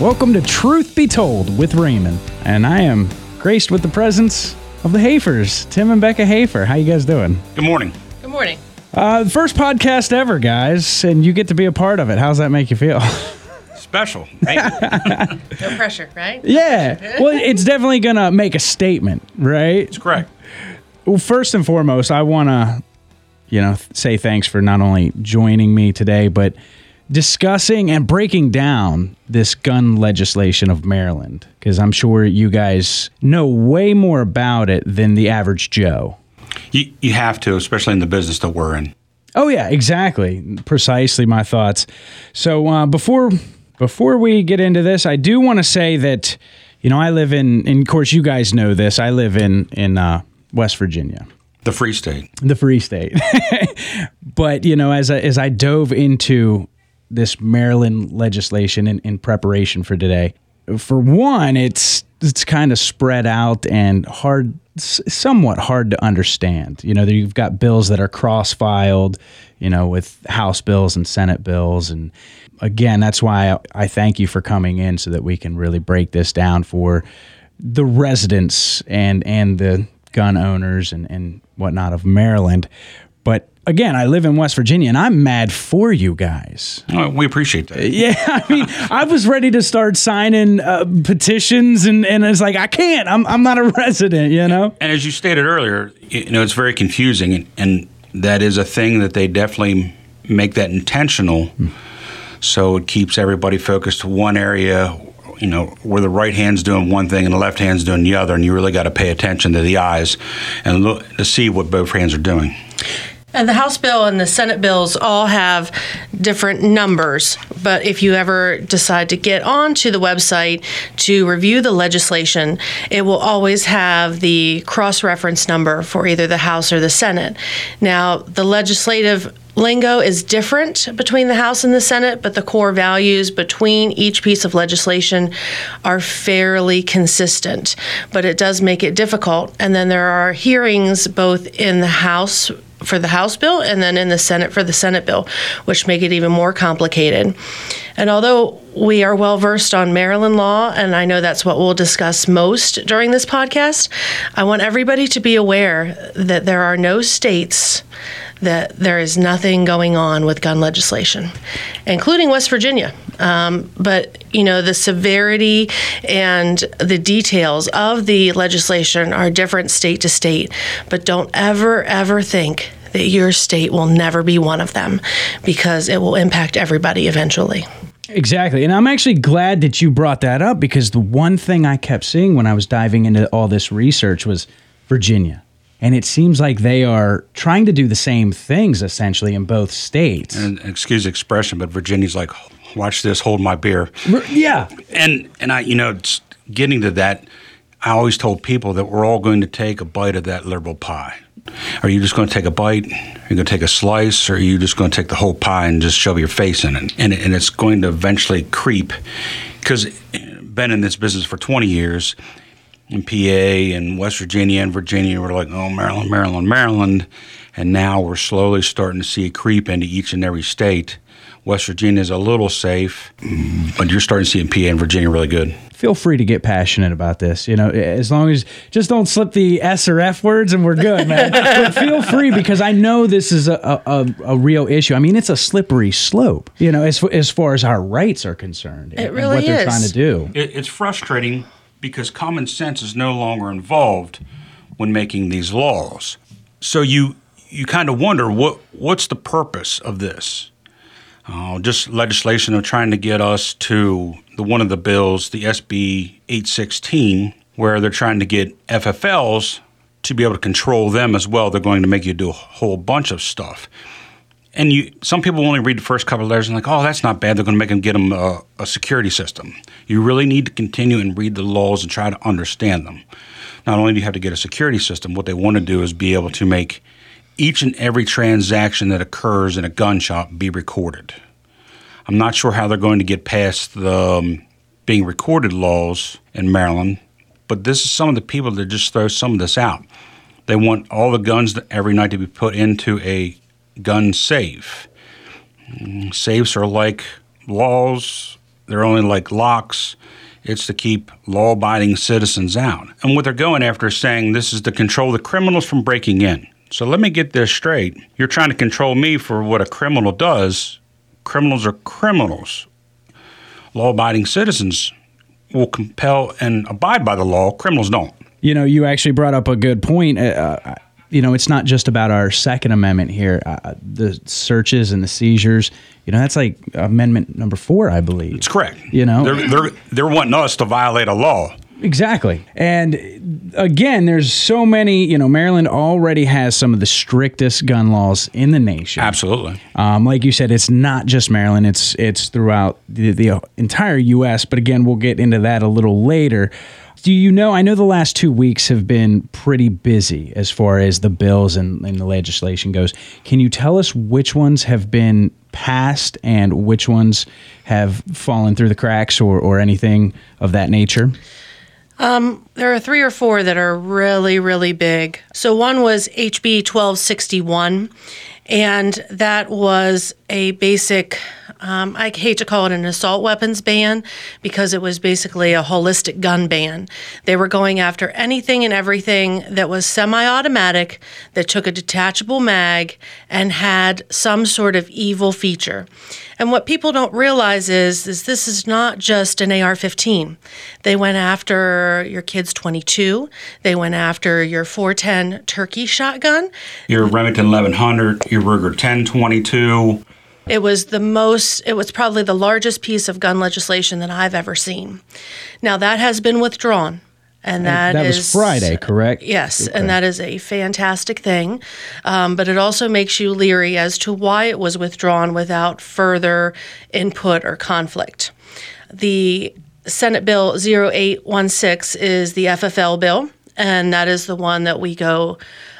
Welcome to Truth Be Told with Raymond, and I am graced with the presence of the Hafers, Tim and Becca Hafer. How you guys doing? Good morning. Good morning. Uh, first podcast ever, guys, and you get to be a part of it. How's that make you feel? Special. Hey, No pressure, right? yeah. Well, it's definitely gonna make a statement, right? it's correct. Well, first and foremost, I want to, you know, th- say thanks for not only joining me today, but discussing and breaking down this gun legislation of Maryland, because I'm sure you guys know way more about it than the average Joe. You, you have to, especially in the business that we're in. Oh yeah, exactly, precisely my thoughts. So uh, before before we get into this, I do want to say that you know I live in, and of course you guys know this. I live in in uh, West Virginia. The Free State. the free state. but you know, as I, as I dove into this Maryland legislation in, in preparation for today, for one, it's it's kind of spread out and hard, somewhat hard to understand. You know, you've got bills that are cross-filed, you know, with House bills and Senate bills, and again, that's why I, I thank you for coming in so that we can really break this down for the residents and and the gun owners and, and whatnot of Maryland. But again, I live in West Virginia and I'm mad for you guys. Oh, we appreciate that. Yeah, I mean, I was ready to start signing uh, petitions and, and it's like, I can't. I'm, I'm not a resident, you know? And as you stated earlier, you know, it's very confusing, and, and that is a thing that they definitely make that intentional. So it keeps everybody focused to one area, you know, where the right hand's doing one thing and the left hand's doing the other, and you really got to pay attention to the eyes and look to see what both hands are doing. And the House bill and the Senate bills all have different numbers. But if you ever decide to get onto the website to review the legislation, it will always have the cross reference number for either the House or the Senate. Now, the legislative lingo is different between the House and the Senate, but the core values between each piece of legislation are fairly consistent. But it does make it difficult. And then there are hearings both in the House for the House bill and then in the Senate for the Senate bill, which make it even more complicated. And although we are well versed on Maryland law, and I know that's what we'll discuss most during this podcast, I want everybody to be aware that there are no states that there is nothing going on with gun legislation, including West Virginia. Um, but you know the severity and the details of the legislation are different state to state. But don't ever ever think that your state will never be one of them, because it will impact everybody eventually. Exactly. And I'm actually glad that you brought that up because the one thing I kept seeing when I was diving into all this research was Virginia. And it seems like they are trying to do the same things essentially in both states. And excuse the expression, but Virginia's like, watch this, hold my beer. yeah. and and I, you know, getting to that, I always told people that we're all going to take a bite of that liberal pie. Are you just going to take a bite? Are you going to take a slice? Or are you just going to take the whole pie and just shove your face in it? And, and it's going to eventually creep. Because been in this business for 20 years, in PA and West Virginia and Virginia, we're like, oh, Maryland, Maryland, Maryland. And now we're slowly starting to see it creep into each and every state. West Virginia is a little safe, but you're starting to see in PA and Virginia really good. Feel free to get passionate about this. You know, as long as just don't slip the S or F words and we're good, man. but feel free because I know this is a, a, a real issue. I mean, it's a slippery slope, you know, as, as far as our rights are concerned. and- and really what they're trying to do. It, it's frustrating because common sense is no longer involved when making these laws. So you you kind of wonder what what's the purpose of this? Uh, just legislation of trying to get us to the one of the bills, the SB 816, where they're trying to get FFLs to be able to control them as well. They're going to make you do a whole bunch of stuff. And you, some people only read the first couple of letters and like, oh, that's not bad. They're going to make them get them a, a security system. You really need to continue and read the laws and try to understand them. Not only do you have to get a security system, what they want to do is be able to make each and every transaction that occurs in a gun shop be recorded. I'm not sure how they're going to get past the um, being recorded laws in Maryland, but this is some of the people that just throw some of this out. They want all the guns every night to be put into a gun safe. Mm, Safes are like laws They're only like locks. It's to keep law abiding citizens out. And what they're going after is saying this is to control the criminals from breaking in. So let me get this straight. You're trying to control me for what a criminal does. Criminals are criminals. Law abiding citizens will compel and abide by the law, criminals don't. You know, you actually brought up a good point. Uh, uh you know, it's not just about our Second Amendment here. Uh, the searches and the seizures, you know, that's like Amendment number four, I believe. It's correct. You know, they're they're, they're wanting us to violate a law. Exactly. And again, there's so many, you know, Maryland already has some of the strictest gun laws in the nation. Absolutely. Um, like you said, it's not just Maryland, it's it's throughout the, the entire US, but again, we'll get into that a little later. Do you know? I know the last two weeks have been pretty busy as far as the bills and, and the legislation goes. Can you tell us which ones have been passed and which ones have fallen through the cracks or, or anything of that nature? Um, there are three or four that are really, really big. So one was HB 1261, and that was a basic um, I hate to call it an assault weapons ban because it was basically a holistic gun ban. They were going after anything and everything that was semi automatic, that took a detachable mag, and had some sort of evil feature. And what people don't realize is, is this is not just an AR 15. They went after your kid's 22, they went after your 410 turkey shotgun, your Remington 1100, your Ruger 1022. It was the most, it was probably the largest piece of gun legislation that I've ever seen. Now, that has been withdrawn. And that, that is, was Friday, correct? Yes, okay. and that is a fantastic thing. Um, but it also makes you leery as to why it was withdrawn without further input or conflict. The Senate Bill 0816 is the FFL bill, and that is the one that we go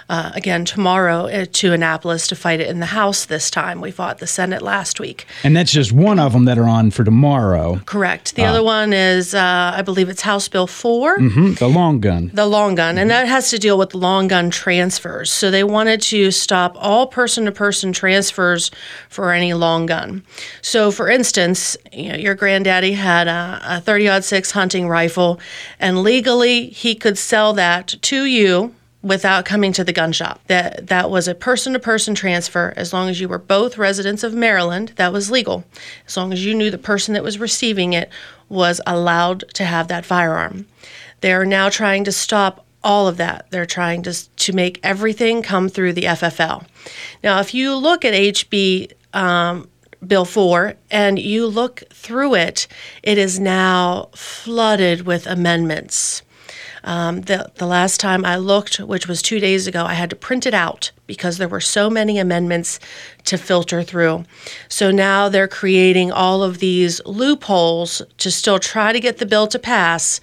uh, again tomorrow uh, to Annapolis to fight it in the House this time. We fought the Senate last week. And that's just one of them that are on for tomorrow. Correct. The uh, other one is, uh, I believe it's House Bill 4. Mm-hmm, the long gun. The long gun. Mm-hmm. And that has to deal with long gun transfers. So they wanted to stop all person to person transfers for any long gun. So, for instance, you know, your granddaddy had a 30 6 hunting rifle, and legally he could sell that to you without coming to the gun shop. That that was a person-to-person transfer as long as you were both residents of Maryland, that was legal. As long as you knew the person that was receiving it was allowed to have that firearm. They are now trying to stop all of that. They're trying to to make everything come through the FFL. Now, if you look at HB um, Bill 4 and you look through it, it is now flooded with amendments. Um, the, the last time I looked, which was two days ago, I had to print it out because there were so many amendments to filter through. So now they're creating all of these loopholes to still try to get the bill to pass,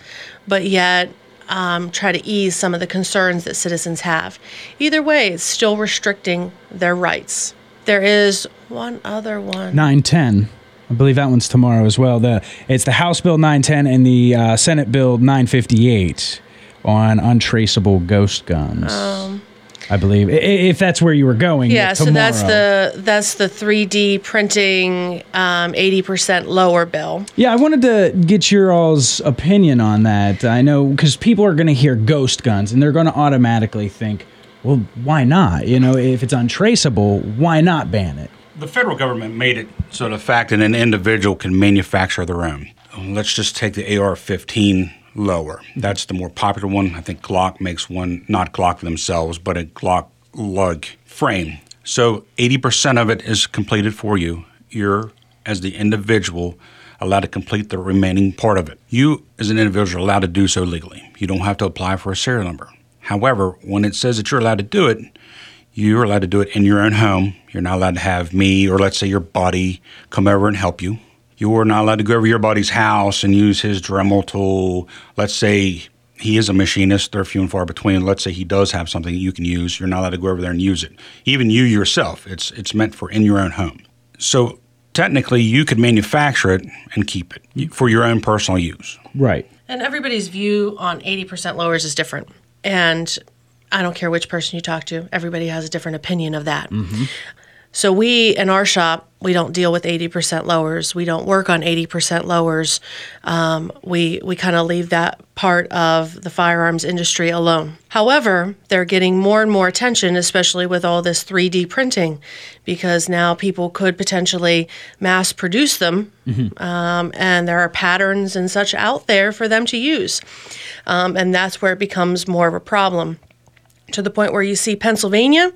but yet um, try to ease some of the concerns that citizens have. Either way, it's still restricting their rights. There is one other one. 910. I believe that one's tomorrow as well. The it's the House Bill 910 and the uh, Senate Bill 958 on untraceable ghost guns. Um, I believe if that's where you were going. Yeah, so that's the that's the 3D printing um, 80% lower bill. Yeah, I wanted to get your all's opinion on that. I know because people are going to hear ghost guns and they're going to automatically think, well, why not? You know, if it's untraceable, why not ban it? The federal government made it so the fact that an individual can manufacture their own. Let's just take the AR-15 lower. That's the more popular one. I think Glock makes one, not Glock themselves, but a Glock lug frame. So 80% of it is completed for you. You're, as the individual, allowed to complete the remaining part of it. You, as an individual, are allowed to do so legally. You don't have to apply for a serial number. However, when it says that you're allowed to do it, you're allowed to do it in your own home. You're not allowed to have me or let's say your buddy come over and help you. You are not allowed to go over your buddy's house and use his Dremel tool. Let's say he is a machinist, they're few and far between. Let's say he does have something you can use. You're not allowed to go over there and use it. Even you yourself, it's it's meant for in your own home. So technically, you could manufacture it and keep it for your own personal use. Right. And everybody's view on 80% lowers is different. And I don't care which person you talk to, everybody has a different opinion of that. Mm-hmm. So we in our shop, we don't deal with 80% lowers. We don't work on 80% lowers. Um, we we kind of leave that part of the firearms industry alone. However, they're getting more and more attention, especially with all this 3D printing, because now people could potentially mass produce them, um, and there are patterns and such out there for them to use, um, and that's where it becomes more of a problem to the point where you see Pennsylvania,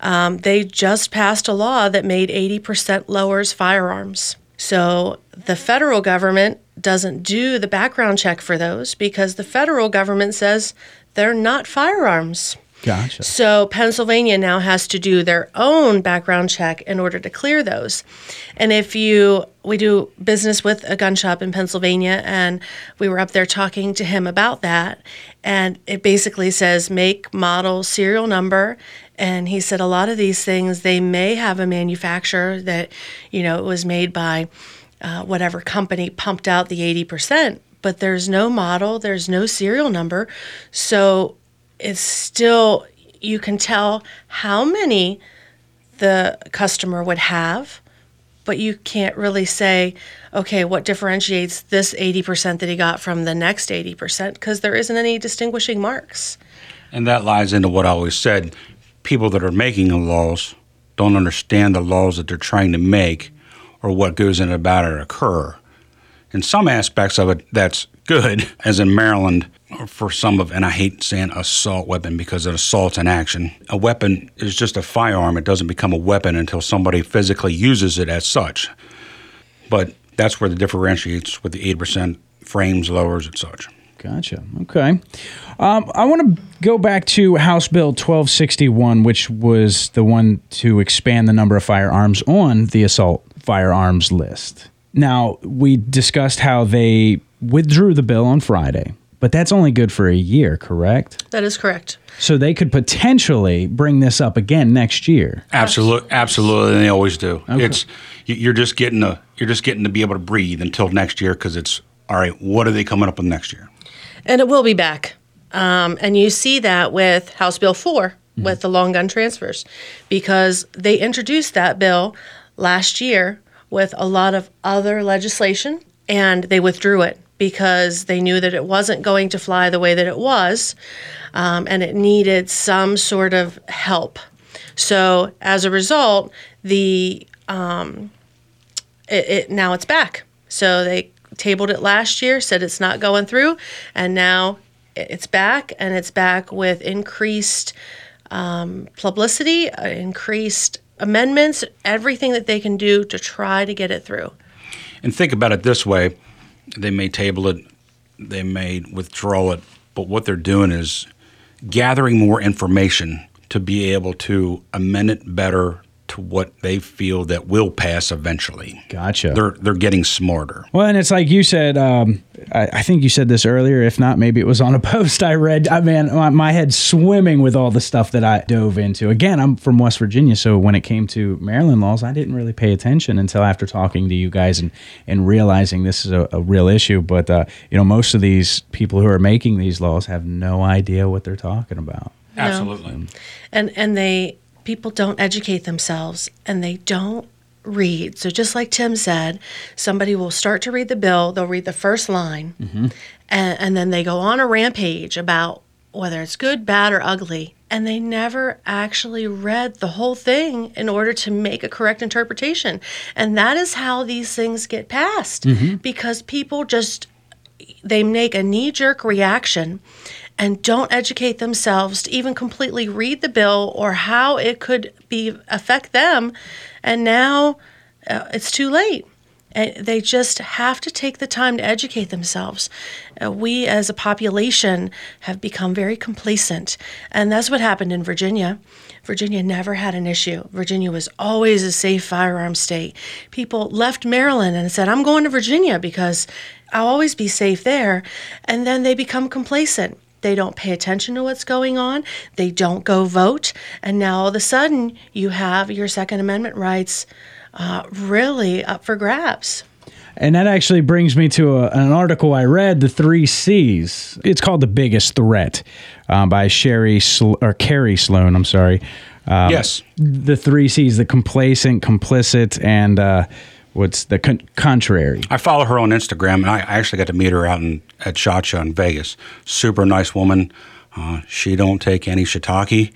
um, they just passed a law that made 80% lowers firearms. So the federal government doesn't do the background check for those because the federal government says they're not firearms. Gotcha. So Pennsylvania now has to do their own background check in order to clear those. And if you, we do business with a gun shop in Pennsylvania, and we were up there talking to him about that. And it basically says make, model, serial number. And he said a lot of these things, they may have a manufacturer that, you know, it was made by uh, whatever company pumped out the 80%, but there's no model, there's no serial number. So it's still you can tell how many the customer would have but you can't really say okay what differentiates this 80% that he got from the next 80% because there isn't any distinguishing marks And that lies into what I always said. People that are making the laws don't understand the laws that they're trying to make or what goes in about it occur. In some aspects of it, that's good, as in Maryland, for some of, and I hate saying assault weapon because it assault's an action. A weapon is just a firearm. It doesn't become a weapon until somebody physically uses it as such. But that's where the differentiates with the 8% frames, lowers, and such. Gotcha. Okay. Um, I want to go back to House Bill 1261, which was the one to expand the number of firearms on the assault firearms list. Now, we discussed how they withdrew the bill on Friday, but that's only good for a year, correct? that is correct So they could potentially bring this up again next year. Absolutely, absolutely, and they always do. It's you- you're just getting to you're just getting to be able to breathe until next year because it's all right. What are they coming up with next year? and it will be back. Um, and you see that with House Bill 4 with the long gun transfers because they introduced that bill last year with a lot of other legislation and they withdrew it because they knew that it wasn't going to fly the way that it was um, and it needed some sort of help. So as a result, the it, it now it's back. So they tabled it last year, said it's not going through, and now it's back, and it's back with increased um, publicity, uh, increased amendments, everything that they can do to try to get it through. And think about it this way: they may table it, they may withdraw it, but what they're doing is gathering more information to be able to amend it better to what they feel that will pass eventually. Gotcha. They're they're getting smarter. Well, and it's like you said. Um, I, I think you said this earlier. If not, maybe it was on a post I read. I mean, my, my head's swimming with all the stuff that I dove into. Again, I'm from West Virginia, so when it came to Maryland laws, I didn't really pay attention until after talking to you guys and and realizing this is a, a real issue. But uh, you know, most of these people who are making these laws have no idea what they're talking about. Absolutely. and and they people don't educate themselves and they don't read. So just like tim said somebody will start to read the bill they'll read the first line mm-hmm. and, and then they go on a rampage about whether it's good bad or ugly and they never actually read the whole thing in order to make a correct interpretation. And that is how these things get passed mm-hmm. because people just they make a knee jerk reaction and don't educate themselves to even completely read the bill or how it could be affect them and now uh, it's too late and they just have to take the time to educate themselves. Uh, we, as a population, have become very complacent. And that's what happened in Virginia. Virginia never had an issue. Virginia was always a safe firearm state. People left Maryland and said, I'm going to Virginia because I'll always be safe there. And then they become complacent. They don't pay attention to what's going on. They don't go vote. And now all of a sudden, you have your Second Amendment rights uh, really up for grabs. And that actually brings me to a, an article I read, "The Three C's." It's called "The Biggest Threat" um, by Sherry Sl- or Carrie Sloan. I'm sorry. yes. The three C's: the complacent, complicit, and uh, what's the con- contrary. I follow her on Instagram, and I actually got to meet her out in, at Shot Show in Vegas. Super nice woman. Uh, she don't take any shiitake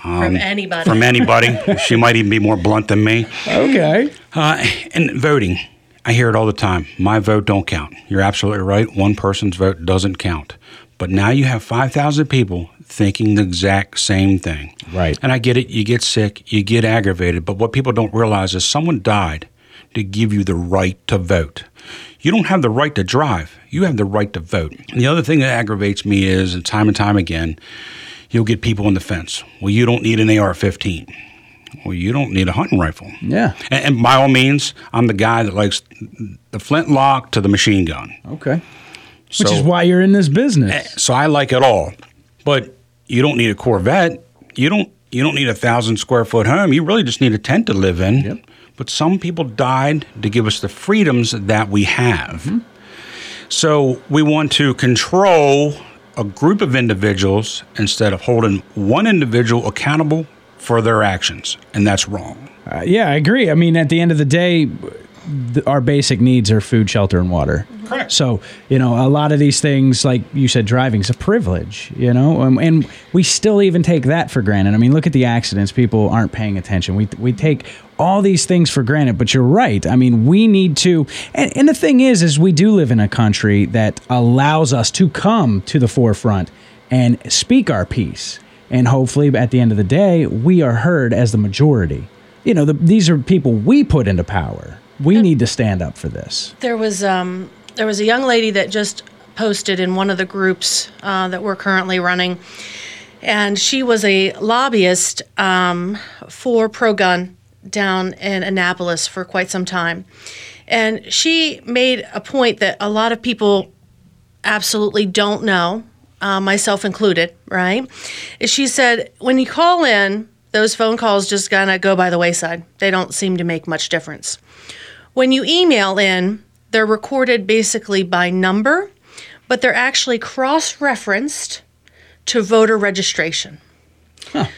from anybody. from anybody. she might even be more blunt than me. Okay. Uh, and voting, I hear it all the time. My vote don't count. You're absolutely right. One person's vote doesn't count. But now you have 5,000 people thinking the exact same thing. Right. And I get it. You get sick, you get aggravated. But what people don't realize is someone died to give you the right to vote. You don't have the right to drive. You have the right to vote. And the other thing that aggravates me is, and time and time again, you'll get people on the fence. Well, you don't need an AR 15. Well, you don't need a hunting rifle. Yeah. And, and by all means, I'm the guy that likes the flintlock to the machine gun. Okay. So, Which is why you're in this business. Eh, so I like it all. But you don't need a Corvette. You don't you don't need a thousand square foot home. You really just need a tent to live in. Yep. But some people died to give us the freedoms that we have. So we want to control a group of individuals instead of holding one individual accountable for their actions, and that's wrong. Uh, yeah, I agree. I mean, at the end of the day, th- our basic needs are food, shelter, and water. Correct. So, you know, a lot of these things, like you said, driving is a privilege, you know, um, and we still even take that for granted. I mean, look at the accidents. People aren't paying attention. We, we take all these things for granted, but you're right. I mean, we need to, and, and the thing is, is we do live in a country that allows us to come to the forefront and speak our piece. And hopefully, at the end of the day, we are heard as the majority. You know, the, these are people we put into power. We need to stand up for this. There was um, there was a young lady that just posted in one of the groups uh, that we're currently running, and she was a lobbyist um, for pro gun down in Annapolis for quite some time, and she made a point that a lot of people absolutely don't know, uh, myself included. Right? She said when you call in. Those phone calls just kind of go by the wayside. They don't seem to make much difference. When you email in, they're recorded basically by number, but they're actually cross referenced to voter registration.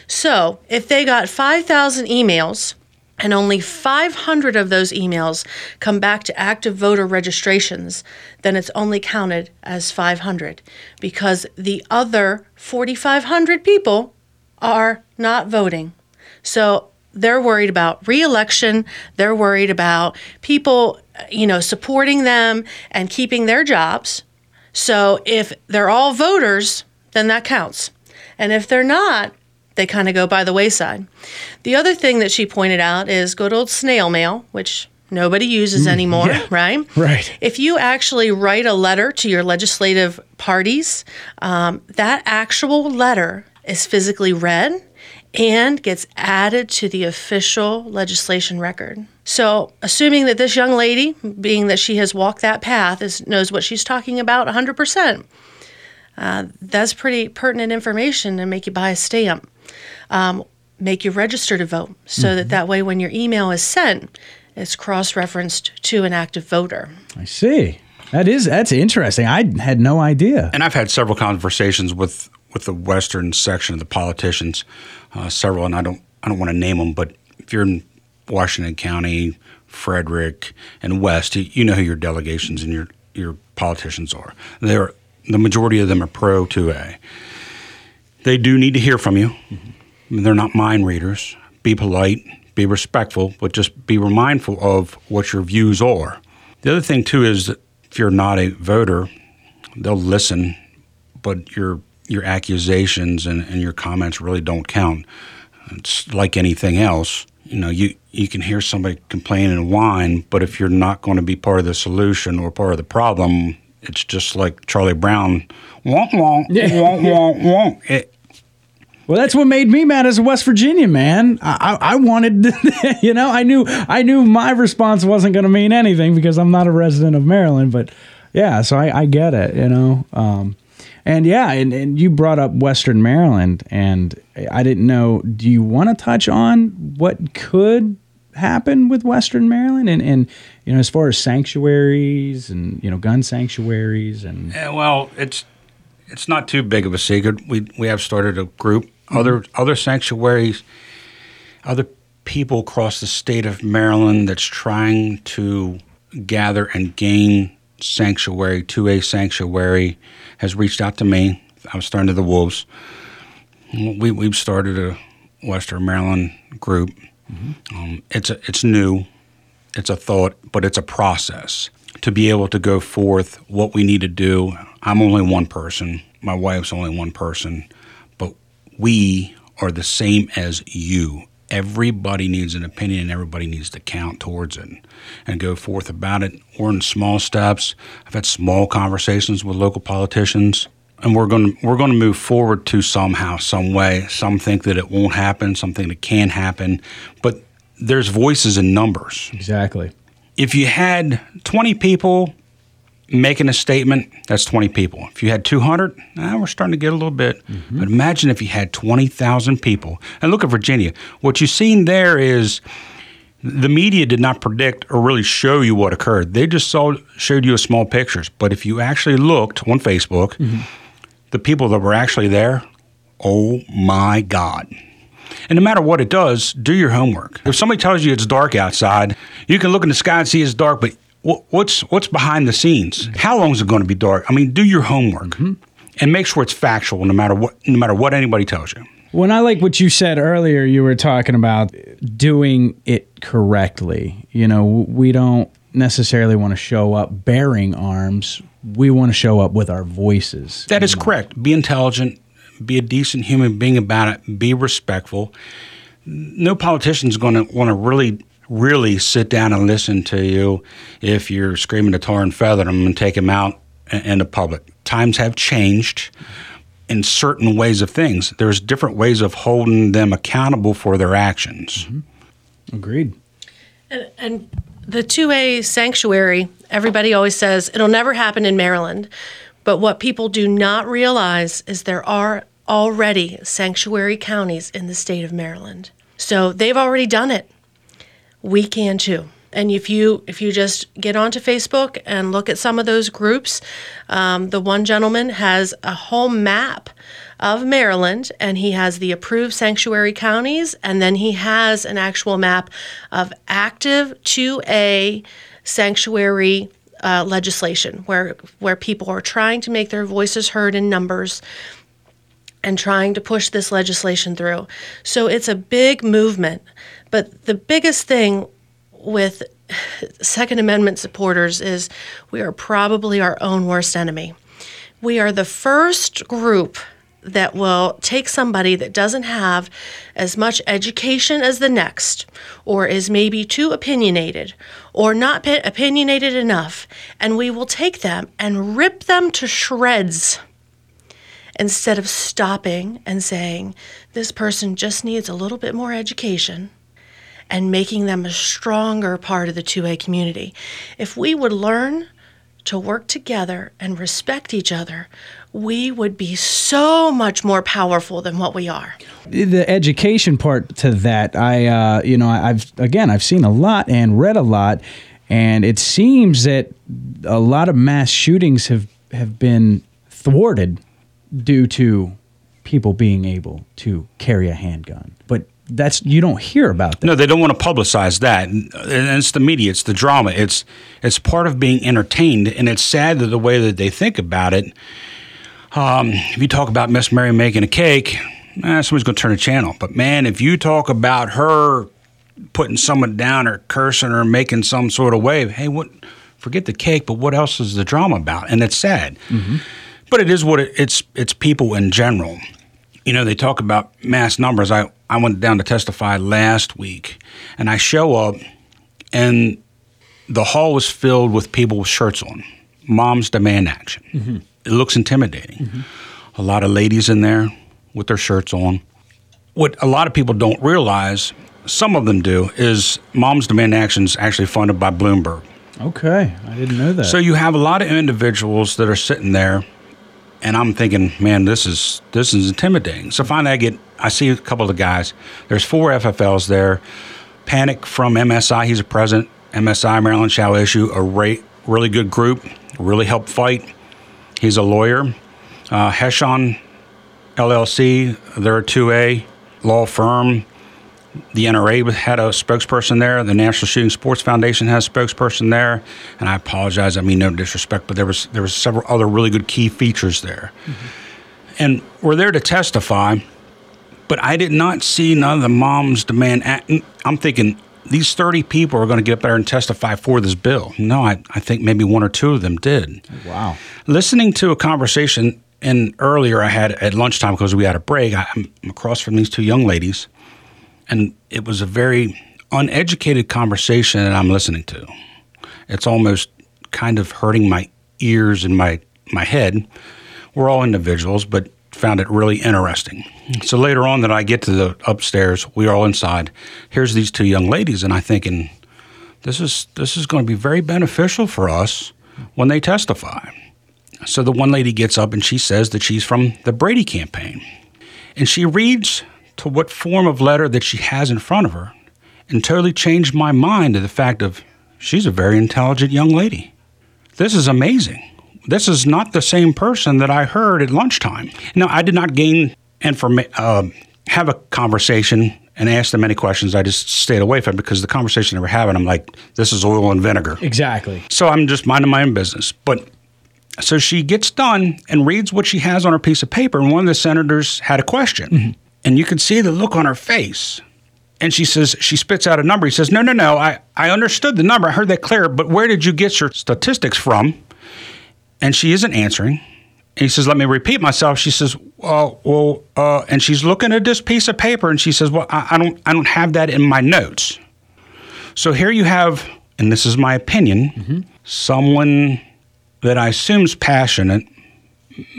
So if they got 5,000 emails and only 500 of those emails come back to active voter registrations, then it's only counted as 500 because the other 4,500 people are not voting. So they're worried about reelection. They're worried about people, you know, supporting them and keeping their jobs. So if they're all voters, then that counts. And if they're not, they kind of go by the wayside. The other thing that she pointed out is good old snail mail, which nobody uses anymore, yeah. right? Right. If you actually write a letter to your legislative parties, um, that actual letter is physically read and gets added to the official legislation record. So, assuming that this young lady, being that she has walked that path, is knows what she's talking about 100%, uh, that's pretty pertinent information to make you buy a stamp. Um, make you register to vote so that that way when your email is sent, it's cross-referenced to an active voter. I see. That is that's interesting. I had no idea. And I've had several conversations with with the western section of the politicians, uh, several, and I don't I don't want to name them, but if you're in Washington County, Frederick, and West, you, know who your delegations and your your politicians are. They're the majority of them are pro 2A. They do need to hear from you. They're not mind readers. Be polite, be respectful, but just be mindful of what your views are. The other thing too is that if you're not a voter, they'll listen, but your your accusations and, and your comments really don't count. It's like anything else. You know, you, you can hear somebody complain and whine, but if you're not going to be part of the solution or part of the problem, it's just like Charlie Brown. Wonk, wonk, wonk, wonk, wonk. It, Well, that's what made me mad as a West Virginia man. I, I I wanted, you know, I knew I knew my response wasn't going to mean anything because I'm not a resident of Maryland. But yeah, so I, I get it, you know. Um, and yeah, and, and you brought up Western Maryland, and I didn't know. Do you want to touch on what could happen with Western Maryland, and and you know, as far as sanctuaries and you know, gun sanctuaries, and Eh, well, it's it's not too big of a secret. We we have started a group. Other other sanctuaries other people across the state of Maryland that's trying to gather and gain sanctuary, 2A sanctuary, has reached out to me. I was starting to the Wolves. We, we've started a Western Maryland group. Mm-hmm. Um, it's a, it's new, it's a thought, but it's a process to be able to go forth what we need to do. I'm only one person. My wife's only one person, but we are the same as you. Everybody needs an opinion and everybody needs to count towards it and go forth about it. We're in small steps. I've had small conversations with local politicians and we're going to we're going to move forward to somehow some way some think that it won't happen some think it can happen but there's voices and numbers exactly if you had 20 people making a statement that's 20 people if you had 200 now we're starting to get a little bit mm-hmm. but imagine if you had 20,000 people and look at Virginia what you've seen there is the media did not predict or really show you what occurred. They just saw showed you a small pictures. But if you actually looked on Facebook, mm-hmm. the people that were actually there, oh my God. And no matter what it does, do your homework. If somebody tells you it's dark outside, you can look in the sky and see it's dark, but what's what's behind the scenes? How long is it going to be dark? I mean, do your homework mm-hmm. and make sure it's factual, no matter what no matter what anybody tells you. When I like what you said earlier, you were talking about doing it correctly. You know, we don't necessarily want to show up bearing arms. We want to show up with our voices. That is correct. Be intelligent, be a decent human being about it, be respectful. No politician is going to want to really, really sit down and listen to you if you're screaming to tar and feather them and take them out in the public. Times have changed in certain ways of things. There's different ways of holding them accountable for their actions. Mm-hmm. Agreed. And, and the 2A sanctuary, everybody always says it'll never happen in Maryland. But what people do not realize is there are already sanctuary counties in the state of Maryland. So they've already done it. We can too. And if you if you just get onto Facebook and look at some of those groups, um, the one gentleman has a whole map of Maryland, and he has the approved sanctuary counties, and then he has an actual map of active 2A sanctuary uh, legislation, where where people are trying to make their voices heard in numbers and trying to push this legislation through. So it's a big movement. But the biggest thing with Second Amendment supporters is we are probably our own worst enemy. We are the first group that will take somebody that doesn't have as much education as the next, or is maybe too opinionated, or not opinionated enough, and we will take them and rip them to shreds instead of stopping and saying, This person just needs a little bit more education and making them a stronger part of the 2A community. If we would learn to work together and respect each other, we would be so much more powerful than what we are. The education part to that, I, uh, you know, I've again, I've seen a lot and read a lot, and it seems that a lot of mass shootings have have been thwarted due to people being able to carry a handgun. But that's you don't hear about that. No, they don't want to publicize that. And it's the media, it's the drama, it's it's part of being entertained, and it's sad that the way that they think about it. Um, if you talk about Miss Mary making a cake, eh, somebody's going to turn the channel. But man, if you talk about her putting someone down or cursing or making some sort of wave, hey, what? Forget the cake, but what else is the drama about? And it's sad. Mm-hmm. But it is what it, it's. It's people in general you know, they talk about mass numbers. I, I went down to testify last week, and I show up, and the hall was filled with people with shirts on. Moms demand action. Mm-hmm. It looks intimidating. Mm-hmm. A lot of ladies in there with their shirts on. What a lot of people don't realize, some of them do, is Moms Demand Action is actually funded by Bloomberg. Okay, I didn't know that. So you have a lot of individuals that are sitting there and I'm thinking, man, this is this is intimidating. So finally, I get I see a couple of the guys. There's four FFLs there. Pennak from MSI. He's a president. MSI Maryland shall issue a rate, really good group. Really help fight. He's a lawyer. Uh, Heshon LLC. They're a 2A law firm. The NRA had a spokesperson there. The National Shooting Sports Foundation has a spokesperson there. And I apologize. I mean no disrespect, but there was there was several other really good key features there. And we're there to testify. But I did not see none of the moms demand. act- I'm thinking these 30 people are going to get up there and testify for this bill. No, I, I think maybe one or two of them did Wow. listening to a conversation and earlier I had at lunchtime because we had a break. I- I'm across from these two young ladies, and it was a very uneducated conversation that I'm listening to. It's almost kind of hurting my ears and my my head. We're all individuals, but found it really interesting. So later on, that I get to the upstairs, we are all inside. Here's these two young ladies, and I thinking, this is this is going to be very beneficial for us when they testify. So the one lady gets up and she says that she's from the Brady campaign. And she reads to what form of letter that she has in front of her and totally changed my mind to the fact of she's a very intelligent young lady. This is amazing. This is not the same person that I heard at lunchtime. Now, I did not gain informa- uh, have a conversation and ask them any questions. I just stayed away from it because the conversation they were having, I'm like, this is oil and vinegar. Exactly. So I'm just minding my own business. But so she gets done and reads what she has on her piece of paper, and one of the senators had a question. And you can see the look on her face. And she says, she spits out a number. He says, No, no, no, I, I understood the number. I heard that clear, but where did you get your statistics from? And she isn't answering. And he says, Let me repeat myself. She says, Well, well, uh, and she's looking at this piece of paper and she says, Well, I, I don't I don't have that in my notes. So here you have, and this is my opinion, someone that I assume is passionate,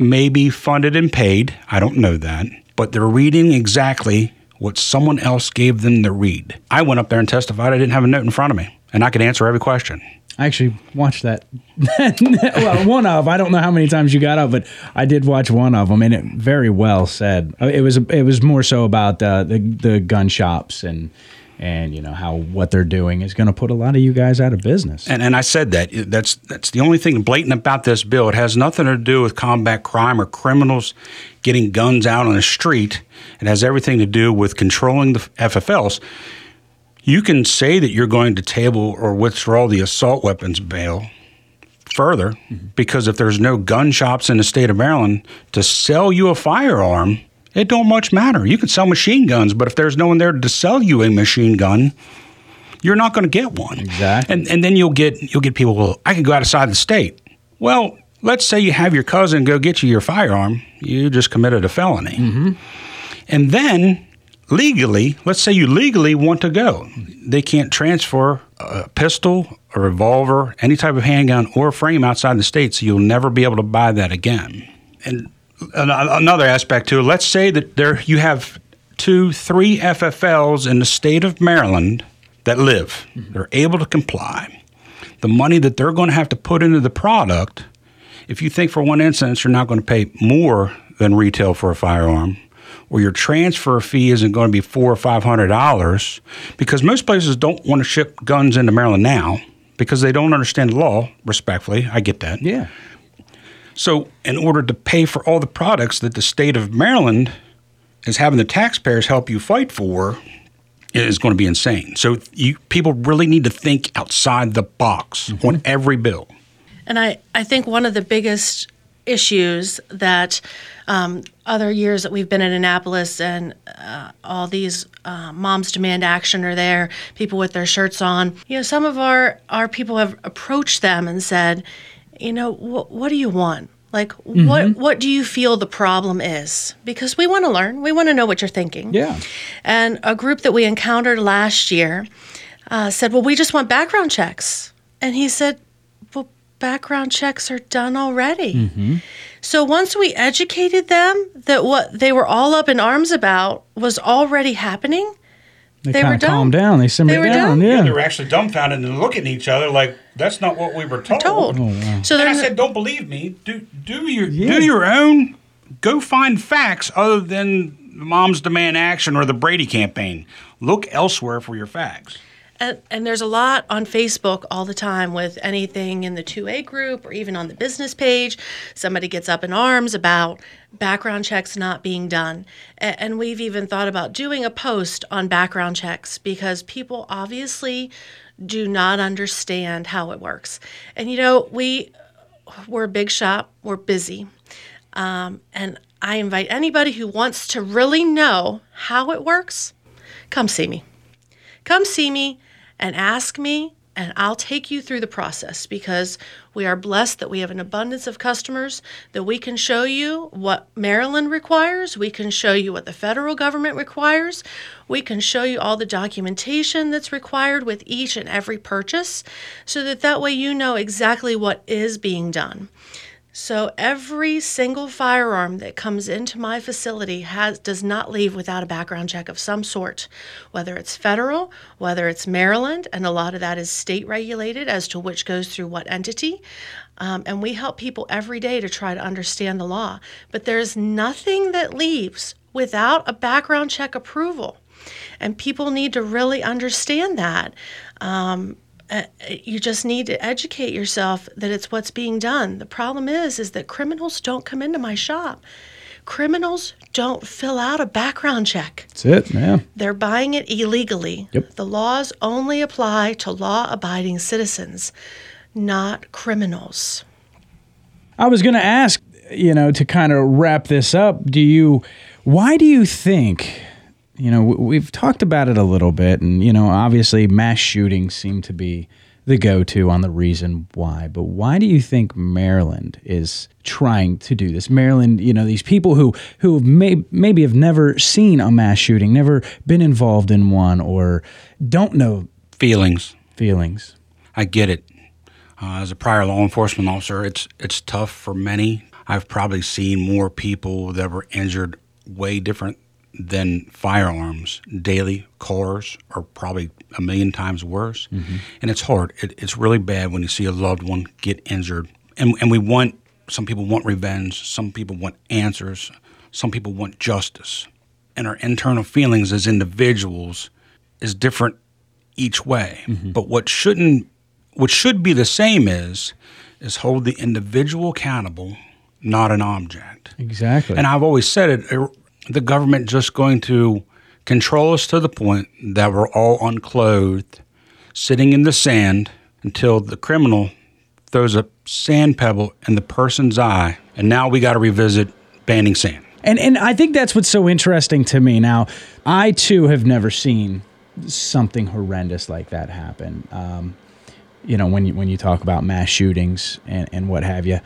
maybe funded and paid. I don't know that. But they're reading exactly what someone else gave them to read. I went up there and testified. I didn't have a note in front of me, and I could answer every question. I actually watched that. well, one of I don't know how many times you got up, but I did watch one of them, and it very well said. Uh, It was it was more so about uh, the the gun shops and and you know how what they're doing is going to put a lot of you guys out of business. And, and I said that that's that's the only thing blatant about this bill. It has nothing to do with combat crime or criminals getting guns out on the street. It has everything to do with controlling the FFLs. You can say that you're going to table or withdraw the assault weapons bail further mm-hmm. because if there's no gun shops in the state of Maryland to sell you a firearm, it don't much matter. You can sell machine guns, but if there's no one there to sell you a machine gun, you're not going to get one. Exactly. And and then you'll get you'll get people. Well, I can go outside the state. Well, let's say you have your cousin go get you your firearm. You just committed a felony. Mm-hmm. And then legally, let's say you legally want to go. They can't transfer a pistol, a revolver, any type of handgun or frame outside the state, so you'll never be able to buy that again. And another aspect too, let's say that there you have two, three FFLs in the state of Maryland that live. Mm-hmm. They're able to comply. The money that they're going to have to put into the product, if you think for one instance you're not going to pay more than retail for a firearm, or your transfer fee isn't going to be four or five hundred dollars, because most places don't want to ship guns into Maryland now because they don't understand the law. Respectfully, I get that. yeah, So, in order to pay for all the products that the state of Maryland is having the taxpayers help you fight for, is going to be insane. So, you people really need to think outside the box mm-hmm. on every bill. And I, I think one of the biggest issues that um, other years that we've been in Annapolis and uh, all these uh, moms demand action are there, people with their shirts on. You know, some of our, our people have approached them and said, you know, wh- what do you want? Like, what what do you feel the problem is? Because we want to learn, we want to know what you're thinking. yeah. And a group that we encountered last year uh, said, Well, we just want background checks. And he said, background checks are done already. Mm-hmm. So once we educated them that what they were all up in arms about was already happening, They, They kind were of done. calmed down. They simmered They were down. done. Yeah. They were actually dumbfounded and looking at each other like, "That's not what we were told." told. Oh, so And I said, "Don't believe me. Do do your Yeah. do your own. Go find facts other than Moms Demand Action or the Brady campaign. Look elsewhere for your facts." And, and there's a lot on Facebook all the time with anything in the 2A group or even on the business page. Somebody gets up in arms about background checks not being done. A- And we've even thought about doing a post on background checks because people obviously do not understand how it works. And you know, we we're a big shop, we're busy. Um, and I invite anybody who wants to really know how it works, come see me. Come see me and ask me, and I'll take you through the process because we are blessed that we have an abundance of customers that we can show you what Maryland requires. We can show you what the federal government requires. We can show you all the documentation that's required with each and every purchase so that that way you know exactly what is being done. So every single firearm that comes into my facility has does not leave without a background check of some sort, whether it's federal, whether it's Maryland, and a lot of that is state regulated as to which goes through what entity. Um, and we help people every day to try to understand the law. But there's nothing that leaves without a background check approval. And people need to really understand that. Um, uh, you just need to educate yourself that it's what's being done. The problem is is that criminals don't come into my shop. Criminals don't fill out a background check. That's it, man. They're buying it illegally. Yep. The laws only apply to law-abiding citizens, not criminals. I was going to ask, you know, to kind of wrap this up, do you, why do you think, you know, we've talked about it a little bit, and, you know, obviously mass shootings seem to be the go to on the reason why, but why do you think Maryland is trying to do this? Maryland, you know, these people who, who may, maybe have never seen a mass shooting, never been involved in one, or don't know Feelings. feelings. I get it. Uh, as a prior law enforcement officer, it's it's tough for many. I've probably seen more people that were injured way different than firearms. Daily cars are probably a million times worse, mm-hmm. and it's hard. It, it's really bad when you see a loved one get injured, and and we want some people want revenge, some people want answers, some people want justice, and our internal feelings as individuals is different each way. Mm-hmm. But what shouldn't what should be the same is is hold the individual accountable, not an object. Exactly. And I've always said it the government just going to control us to the point that we're all unclothed, sitting in the sand until the criminal throws a sand pebble in the person's eye, and now we got to revisit banning sand. And and I think that's what's so interesting to me. Now, I too have never seen something horrendous like that happen. Um, you know, when you when you talk about mass shootings and, and what have you.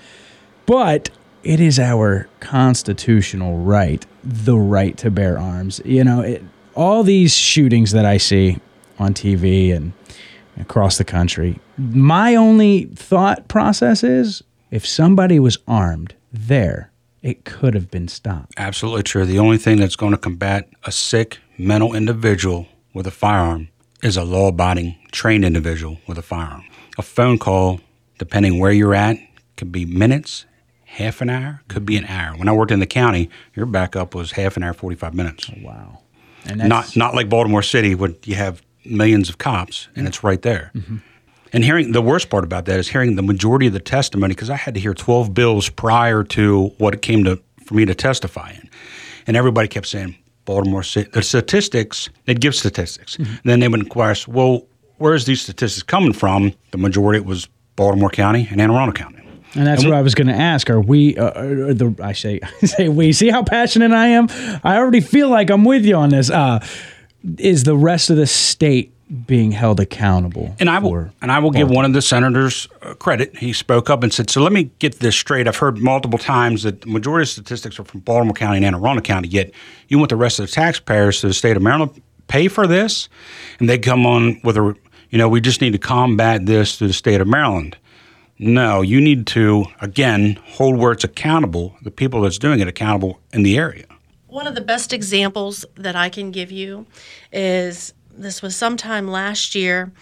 But it is our constitutional right, the right to bear arms. You know, it, all these shootings that I see on TV and across the country, my only thought process is if somebody was armed there, it could have been stopped. Absolutely true. The only thing that's going to combat a sick mental individual with a firearm is a law abiding, trained individual with a firearm. A phone call, depending where you're at, could be minutes, half an hour, could be an hour. When I worked in the county, your backup was half an hour, 45 minutes. Oh, wow. And that's, Not, not like Baltimore City, where you have millions of cops and it's right there. Mm-hmm. And hearing the worst part about that is hearing the majority of the testimony because I had to hear 12 bills prior to what it came to for me to testify in. And everybody kept saying, Baltimore City, the statistics, they'd give statistics. Mm-hmm. And then they would inquire, well, where's these statistics coming from? The majority was Baltimore County and Anne Arundel County. And that's what I was going to ask. Are we? Uh, are the I say I say we. See how passionate I am. I already feel like I'm with you on this. Uh, is the rest of the state being held accountable? And I will, and I will give one of the senators uh, credit. He spoke up and said, "So let me get this straight. I've heard multiple times that the majority of statistics are from Baltimore County and Anne Arundel County. Yet you want the rest of the taxpayers to the state of Maryland pay for this, and they come on with a, you know, we just need to combat this through the state of Maryland. No, you need to again hold where it's accountable. The people that's doing it accountable in the area. One of the best examples that I can give you is this was sometime last year.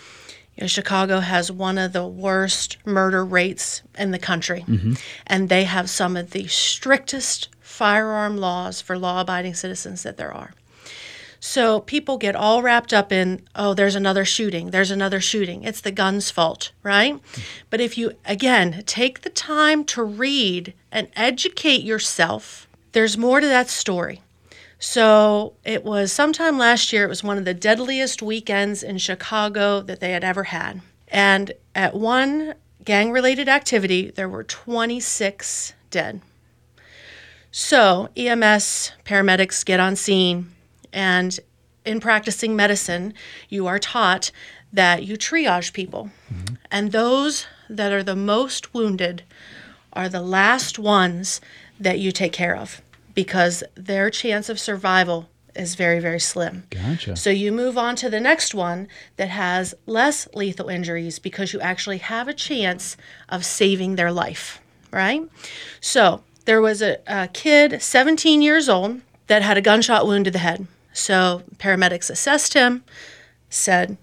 You know, Chicago has one of the worst murder rates in the country, mm-hmm. and they have some of the strictest firearm laws for law abiding citizens that there are. So people get all wrapped up in, oh, there's another shooting, there's another shooting. It's the gun's fault, right? But if you, again, take the time to read and educate yourself, there's more to that story. So it was sometime last year, it was one of the deadliest weekends in Chicago that they had ever had. And at one gang related activity, there were 26 dead. So EMS paramedics get on scene, and in practicing medicine, you are taught that you triage people. Mm-hmm. And those that are the most wounded are the last ones that you take care of because their chance of survival is very, very slim. Gotcha. So you move on to the next one that has less lethal injuries because you actually have a chance of saving their life, right? So there was a, a kid, 17 years old, that had a gunshot wound to the head. So paramedics assessed him, said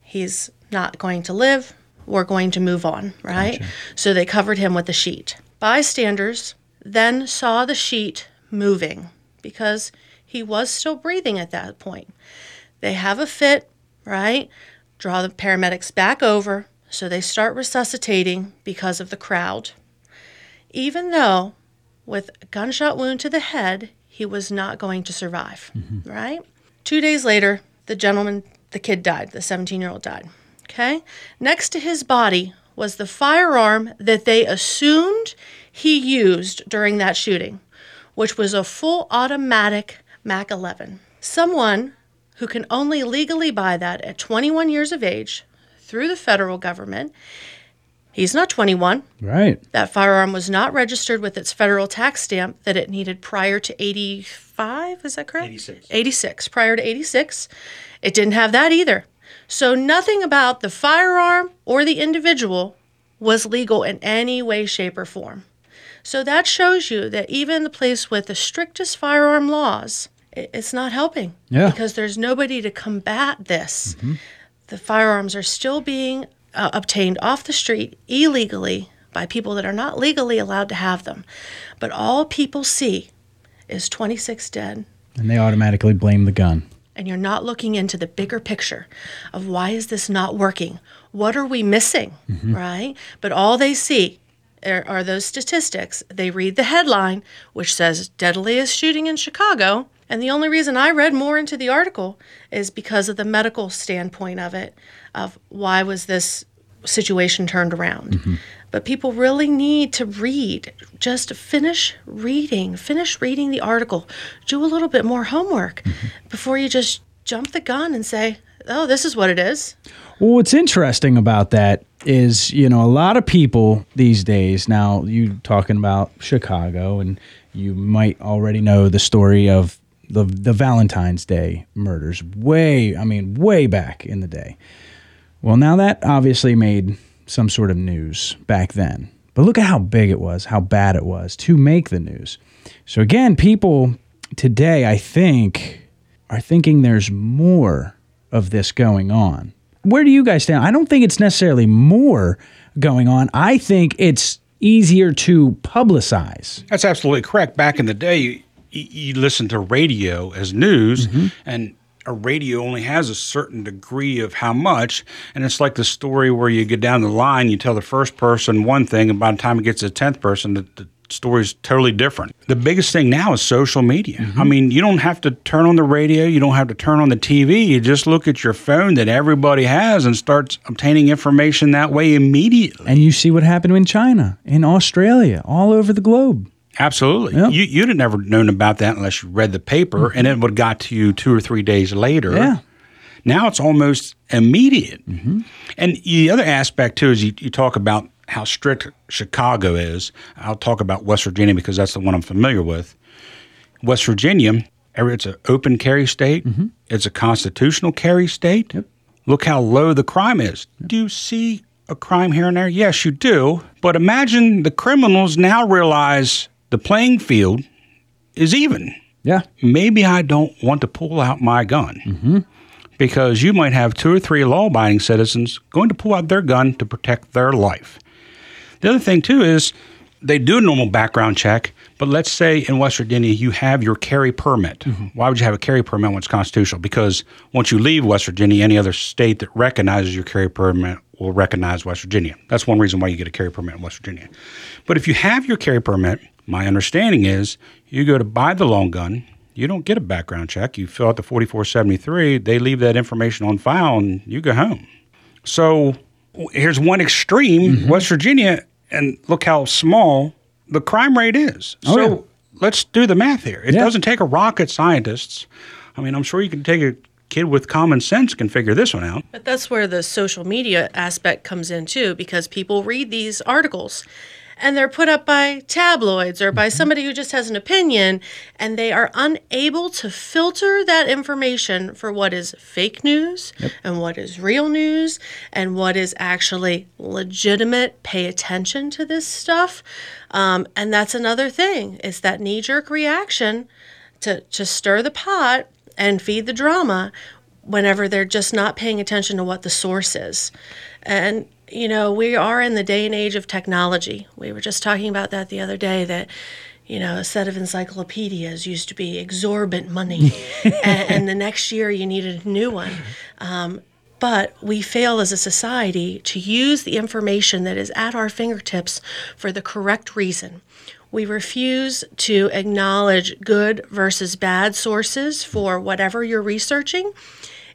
he's not going to live. We're going to move on, right? So they covered him with a sheet. Bystanders then saw the sheet moving because he was still breathing at that point. They have a fit, right? Draw the paramedics back over, so they start resuscitating because of the crowd. Even though with a gunshot wound to the head, he was not going to survive, mm-hmm. right? Two days later, the gentleman, the kid died, the 17 year old died. Okay? Next to his body was the firearm that they assumed he used during that shooting, which was a full automatic Mac 11. Someone who can only legally buy that at 21 years of age through the federal government. He's not 21. Right. That firearm was not registered with its federal tax stamp that it needed prior to 85. Is that correct? 86. 86. Prior to 86. It didn't have that either. So nothing about the firearm or the individual was legal in any way, shape, or form. So that shows you that even the place with the strictest firearm laws, it's not helping. Yeah. Because there's nobody to combat this. Mm-hmm. The firearms are still being uh, obtained off the street illegally by people that are not legally allowed to have them. But all people see is 26 dead. And they automatically blame the gun. and you're not looking into the bigger picture of why is this not working? What are we missing right? But all they see are, are those statistics. They read the headline which says deadliest shooting in chicago. And the only reason i read more into the article is because of the medical standpoint of it of why was this situation turned around. Mm-hmm. But people really need to read. Just finish reading. Finish reading the article. Do a little bit more homework mm-hmm. before you just jump the gun and say oh this is what it is. Well, what's interesting about that is, you know, a lot of people these days, now you talking about Chicago, and you might already know the story of the, the Valentine's Day murders way, I mean, way back in the day. Well, now that obviously made some sort of news back then. But look at how big it was, how bad it was to make the news. So, again, people today, I think, are thinking there's more of this going on. Where do you guys stand? I don't think it's necessarily more going on. I think it's easier to publicize. That's absolutely correct. Back in the day, you, you listen to radio as news, mm-hmm. and a radio only has a certain degree of how much. And it's like the story where you get down the line, you tell the first person one thing, and by the time it gets to the tenth person, the, the story's totally different. The biggest thing now is social media. Mm-hmm. I mean, you don't have to turn on the radio, you don't have to turn on the TV. You just look at your phone that everybody has and starts obtaining information that way immediately. And you see what happened in China, in Australia, all over the globe. Absolutely. Yeah. You, you'd have never known about that unless you read the paper mm-hmm. and it would have got to you two or three days later. Yeah. Now it's almost immediate. Mm-hmm. And the other aspect, too, is you, you talk about how strict Chicago is. I'll talk about West Virginia because that's the one I'm familiar with. West Virginia, it's an open carry state, mm-hmm. it's a constitutional carry state. Look how low the crime is. Do you see a crime here and there? Yes, you do. But imagine the criminals now realize the playing field is even. Yeah. Maybe I don't want to pull out my gun mm-hmm. because you might have two or three law abiding citizens going to pull out their gun to protect their life. The other thing, too, is they do a normal background check, but let's say in West Virginia you have your carry permit. Mm-hmm. Why would you have a carry permit when it's constitutional? Because once you leave West Virginia, any other state that recognizes your carry permit will recognize West Virginia. That's one reason why you get a carry permit in West Virginia. But if you have your carry permit, my understanding is you go to buy the long gun, you don't get a background check. You fill out the 4473, they leave that information on file, and you go home. So here's one extreme mm-hmm. West Virginia, and look how small the crime rate is. Oh, so yeah. let's do the math here. It Yeah. doesn't take a rocket scientist. I mean, I'm sure you can take a kid with common sense can figure this one out. But that's where the social media aspect comes in too, because people read these articles and they're put up by tabloids or by somebody who just has an opinion, and they are unable to filter that information for what is fake news and what is real news and what is actually legitimate. Pay attention to this stuff. Um, and that's another thing, is that knee jerk reaction to, to stir the pot and feed the drama whenever they're just not paying attention to what the source is. And, you know, we are in the day and age of technology. We were just talking about that the other day that, you know, a set of encyclopedias used to be exorbitant money, and, and the next year you needed a new one. Um, but we fail as a society to use the information that is at our fingertips for the correct reason. We refuse to acknowledge good versus bad sources for whatever you're researching.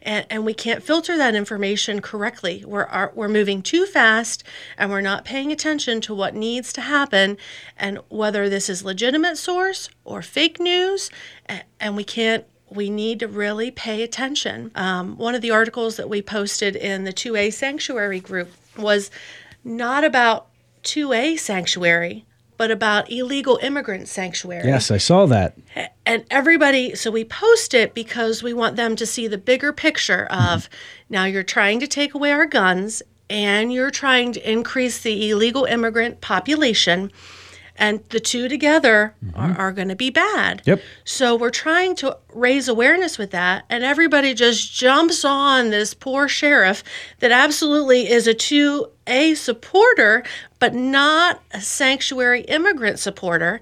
And, and we can't filter that information correctly. We're, are, we're moving too fast and we're not paying attention to what needs to happen and whether this is legitimate source or fake news. a- And we can't we need to really pay attention. Um, one of the articles that we posted in the 2A sanctuary group was not about 2A sanctuary, but about illegal immigrant sanctuary. Yes, I saw that. And everybody, so we post it because we want them to see the bigger picture mm-hmm. of now you're trying to take away our guns and you're trying to increase the illegal immigrant population. And the two together mm-hmm. are, are going to be bad. Yep. So we're trying to raise awareness with that, and everybody just jumps on this poor sheriff that absolutely is a 2A supporter, but not a sanctuary immigrant supporter,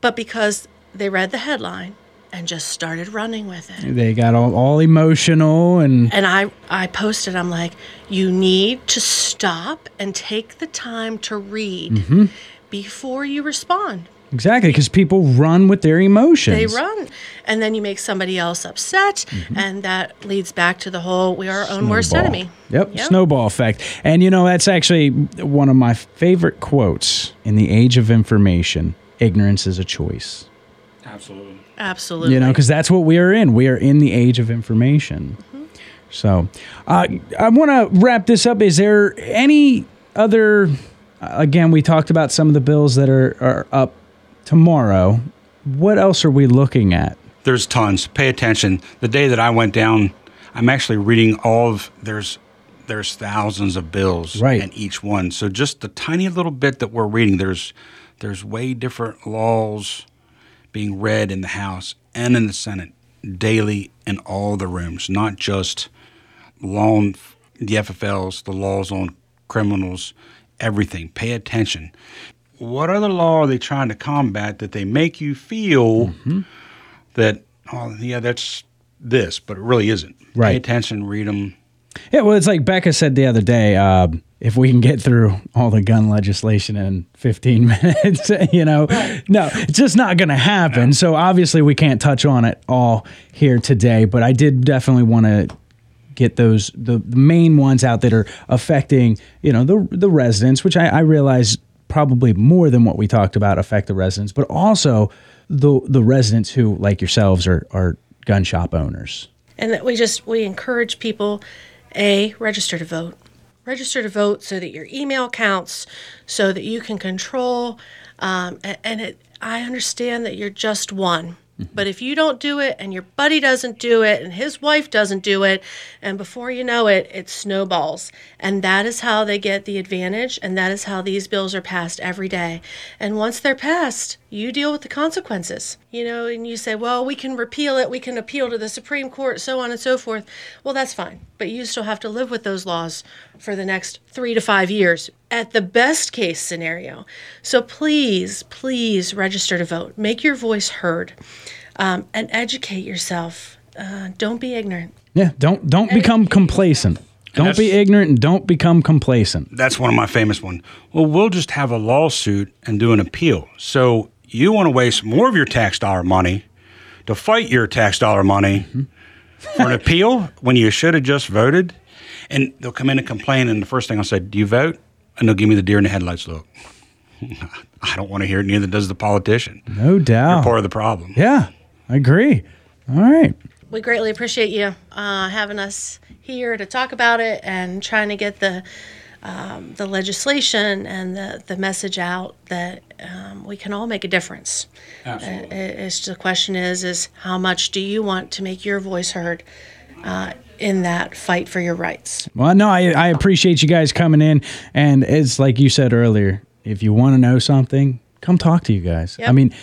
but because they read the headline and just started running with it. They got all, all emotional and And I, I posted, I'm like, you need to stop and take the time to read mm-hmm. before you respond. Exactly because people run with their emotions. they run and then you make somebody else upset and that leads back to the whole we are our own worst enemy Yep, snowball effect. And you know, that's actually one of my favorite quotes in the age of information ignorance is a choice. Absolutely. absolutely You know, because that's what we are in. We are in the age of information. So uh, I want to wrap this up. Is there any other, uh, again, we talked about some of the bills that are, are up tomorrow. What else are we looking at? There's tons. Pay attention. The day that I went down, I'm actually reading all of there's there's thousands of bills Right. in each one. So just the tiny little bit that we're reading, there's there's way different laws being read in the House and in the Senate daily in all the rooms, not just on the FFLs, the laws on criminals, everything. Pay attention. What other law are they trying to combat that they make you feel Mm-hmm. that, oh, yeah, that's this, but it really isn't? Right. Pay attention, read them. Yeah, well, it's like Becca said the other day. Uh, if we can get through all the gun legislation in 15 minutes, you know, no, it's just not going to happen. So obviously, we can't touch on it all here today. But I did definitely want to get those the, the main ones out that are affecting, you know, the the residents, which I, I realize probably more than what we talked about affect the residents, but also the the residents who, like yourselves, are are gun shop owners. and that we just we encourage people a register to vote register to vote so that your email counts so that you can control um, and it i understand that you're just one but if you don't do it and your buddy doesn't do it and his wife doesn't do it and before you know it it snowballs. And that is how they get the advantage and that is how these bills are passed every day. And once they're passed you deal with the consequences. You know, and you say, well, we can repeal it, we can appeal to the Supreme Court, so on and so forth. Well, that's fine. But you still have to live with those laws for the next three to five years at the best case scenario. So please, please register to vote. Make your voice heard um, and educate yourself. Uh, don't be ignorant. Yeah, don't don't become complacent. Don't be ignorant and don't become complacent. That's one of my famous ones. Well, we'll just have a lawsuit and do an appeal. So you want to waste more of your tax dollar money to fight your tax dollar money for an appeal when you should have just voted? And they'll come in and complain, and the first thing I'll say, "Do you vote?" And they'll give me the deer in the headlights look. I don't want to hear it. Neither does the politician. No doubt. You're Part of the problem. Yeah, I agree. All right. We greatly appreciate you uh, having us here to talk about it and trying to get the um, the legislation and the, the message out that um, we can all make a difference. Absolutely. Uh, it's the question is is how much do you want to make your voice heard uh, in that fight for your rights? Well, no, I, I appreciate you guys coming in. And it's like you said earlier, if you want to know something, come talk to you guys. Yep. I mean,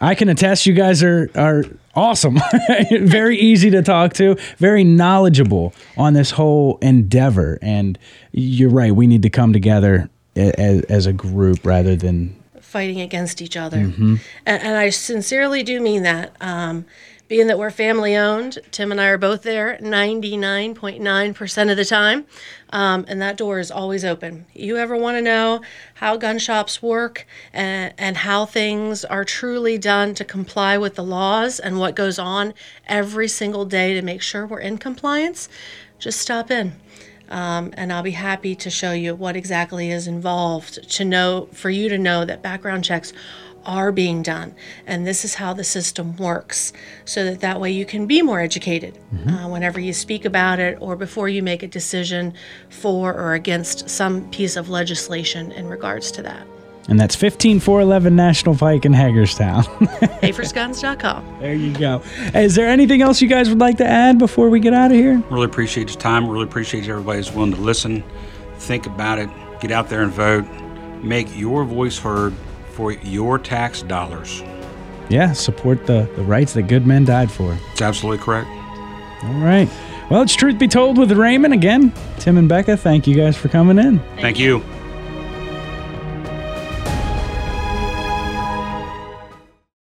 I can attest you guys are are awesome. very easy to talk to, very knowledgeable on this whole endeavor. And you're right, we need to come together as, as a group rather than fighting against each other. And, and I sincerely do mean that. Um, being that we're family owned, Tim and I are both there 99.9% of the time. Um, and that door is always open. You ever want to know how gun shops work and, and how things are truly done to comply with the laws and what goes on every single day to make sure we're in compliance? Just stop in um, and I'll be happy to show you what exactly is involved to know for you to know that background checks are being done. And this is how the system works so that that way you can be more educated uh, whenever you speak about it or before you make a decision for or against some piece of legislation in regards to that and that's 15411 National Pike in Hagerstown. hafersguns.com there you go. Is there anything else you guys would like to add before we get out of here? Really appreciate your time. Really appreciate everybody's willing to listen, think about it, get out there and vote, make your voice heard for your tax dollars. Yeah, support the, the rights that good men died for. It's absolutely correct. All right. Well, it's truth be told with Raymond again. Tim and Becca, thank you guys for coming in. Thank you.